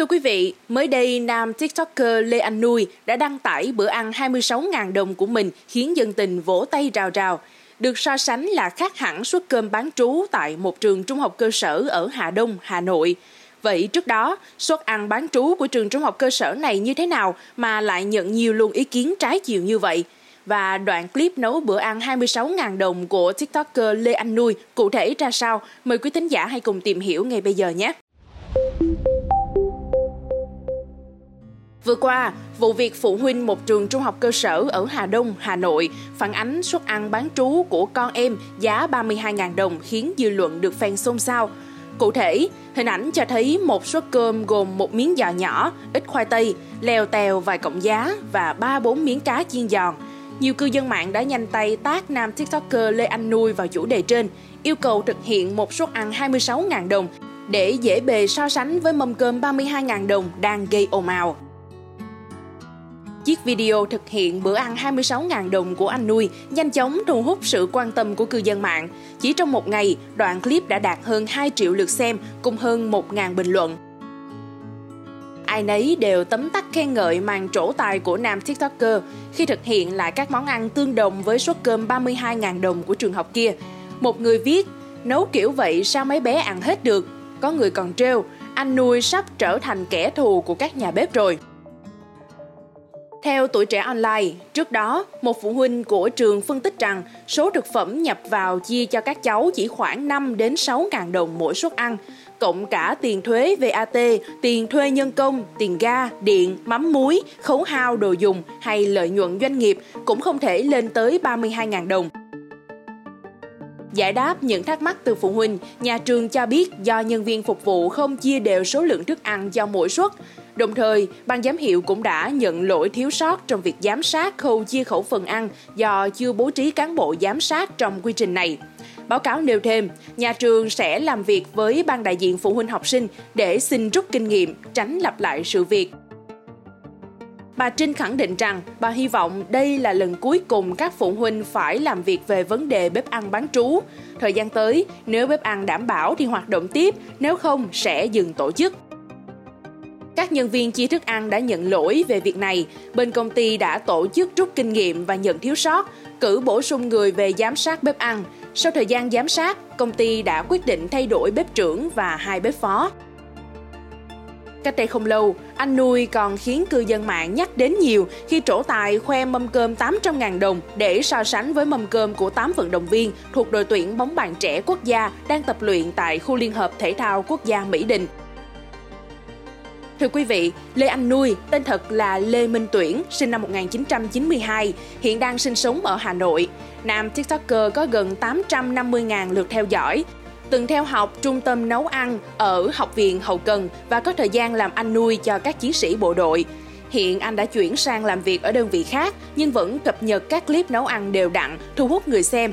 Thưa quý vị, mới đây nam TikToker Lê Anh Nuôi đã đăng tải bữa ăn 26.000 đồng của mình khiến dân tình vỗ tay rào rào. Được so sánh là khác hẳn suất cơm bán trú tại một trường trung học cơ sở ở Hà Đông, Hà Nội. Vậy trước đó, suất ăn bán trú của trường trung học cơ sở này như thế nào mà lại nhận nhiều luồng ý kiến trái chiều như vậy? Và đoạn clip nấu bữa ăn 26.000 đồng của TikToker Lê Anh Nuôi cụ thể ra sao? Mời quý thính giả hãy cùng tìm hiểu ngay bây giờ nhé! Vừa qua, vụ việc phụ huynh một trường trung học cơ sở ở Hà Đông, Hà Nội phản ánh suất ăn bán trú của con em giá 32.000 đồng khiến dư luận được phen xôn xao. Cụ thể, hình ảnh cho thấy một suất cơm gồm một miếng giò nhỏ, ít khoai tây, leo tèo vài cọng giá và ba bốn miếng cá chiên giòn. Nhiều cư dân mạng đã nhanh tay tác nam TikToker Lê Anh Nuôi vào chủ đề trên, yêu cầu thực hiện một suất ăn 26.000 đồng để dễ bề so sánh với mâm cơm 32.000 đồng đang gây ồn ào. Chiếc video thực hiện bữa ăn 26.000 đồng của anh nuôi nhanh chóng thu hút sự quan tâm của cư dân mạng. Chỉ trong một ngày, đoạn clip đã đạt hơn 2 triệu lượt xem cùng hơn 1.000 bình luận. Ai nấy đều tấm tắc khen ngợi màn trổ tài của nam TikToker khi thực hiện lại các món ăn tương đồng với suất cơm 32.000 đồng của trường học kia. Một người viết, nấu kiểu vậy sao mấy bé ăn hết được? Có người còn trêu, anh nuôi sắp trở thành kẻ thù của các nhà bếp rồi. Theo tuổi trẻ online, trước đó, một phụ huynh của trường phân tích rằng số thực phẩm nhập vào chia cho các cháu chỉ khoảng 5 đến 6 ngàn đồng mỗi suất ăn, cộng cả tiền thuế VAT, tiền thuê nhân công, tiền ga, điện, mắm muối, khấu hao đồ dùng hay lợi nhuận doanh nghiệp cũng không thể lên tới 32.000 đồng. Giải đáp những thắc mắc từ phụ huynh, nhà trường cho biết do nhân viên phục vụ không chia đều số lượng thức ăn cho mỗi suất. Đồng thời, ban giám hiệu cũng đã nhận lỗi thiếu sót trong việc giám sát khâu chia khẩu phần ăn do chưa bố trí cán bộ giám sát trong quy trình này. Báo cáo nêu thêm, nhà trường sẽ làm việc với ban đại diện phụ huynh học sinh để xin rút kinh nghiệm, tránh lặp lại sự việc. Bà Trinh khẳng định rằng bà hy vọng đây là lần cuối cùng các phụ huynh phải làm việc về vấn đề bếp ăn bán trú. Thời gian tới, nếu bếp ăn đảm bảo thì hoạt động tiếp, nếu không sẽ dừng tổ chức. Các nhân viên chia thức ăn đã nhận lỗi về việc này. Bên công ty đã tổ chức rút kinh nghiệm và nhận thiếu sót, cử bổ sung người về giám sát bếp ăn. Sau thời gian giám sát, công ty đã quyết định thay đổi bếp trưởng và hai bếp phó. Cách đây không lâu, anh nuôi còn khiến cư dân mạng nhắc đến nhiều khi trổ tài khoe mâm cơm 800.000 đồng để so sánh với mâm cơm của 8 vận động viên thuộc đội tuyển bóng bàn trẻ quốc gia đang tập luyện tại khu liên hợp thể thao quốc gia Mỹ Đình. Thưa quý vị, Lê Anh Nuôi, tên thật là Lê Minh Tuyển, sinh năm 1992, hiện đang sinh sống ở Hà Nội. Nam TikToker có gần 850.000 lượt theo dõi, từng theo học trung tâm nấu ăn ở Học viện Hậu Cần và có thời gian làm anh nuôi cho các chiến sĩ bộ đội. Hiện anh đã chuyển sang làm việc ở đơn vị khác nhưng vẫn cập nhật các clip nấu ăn đều đặn, thu hút người xem.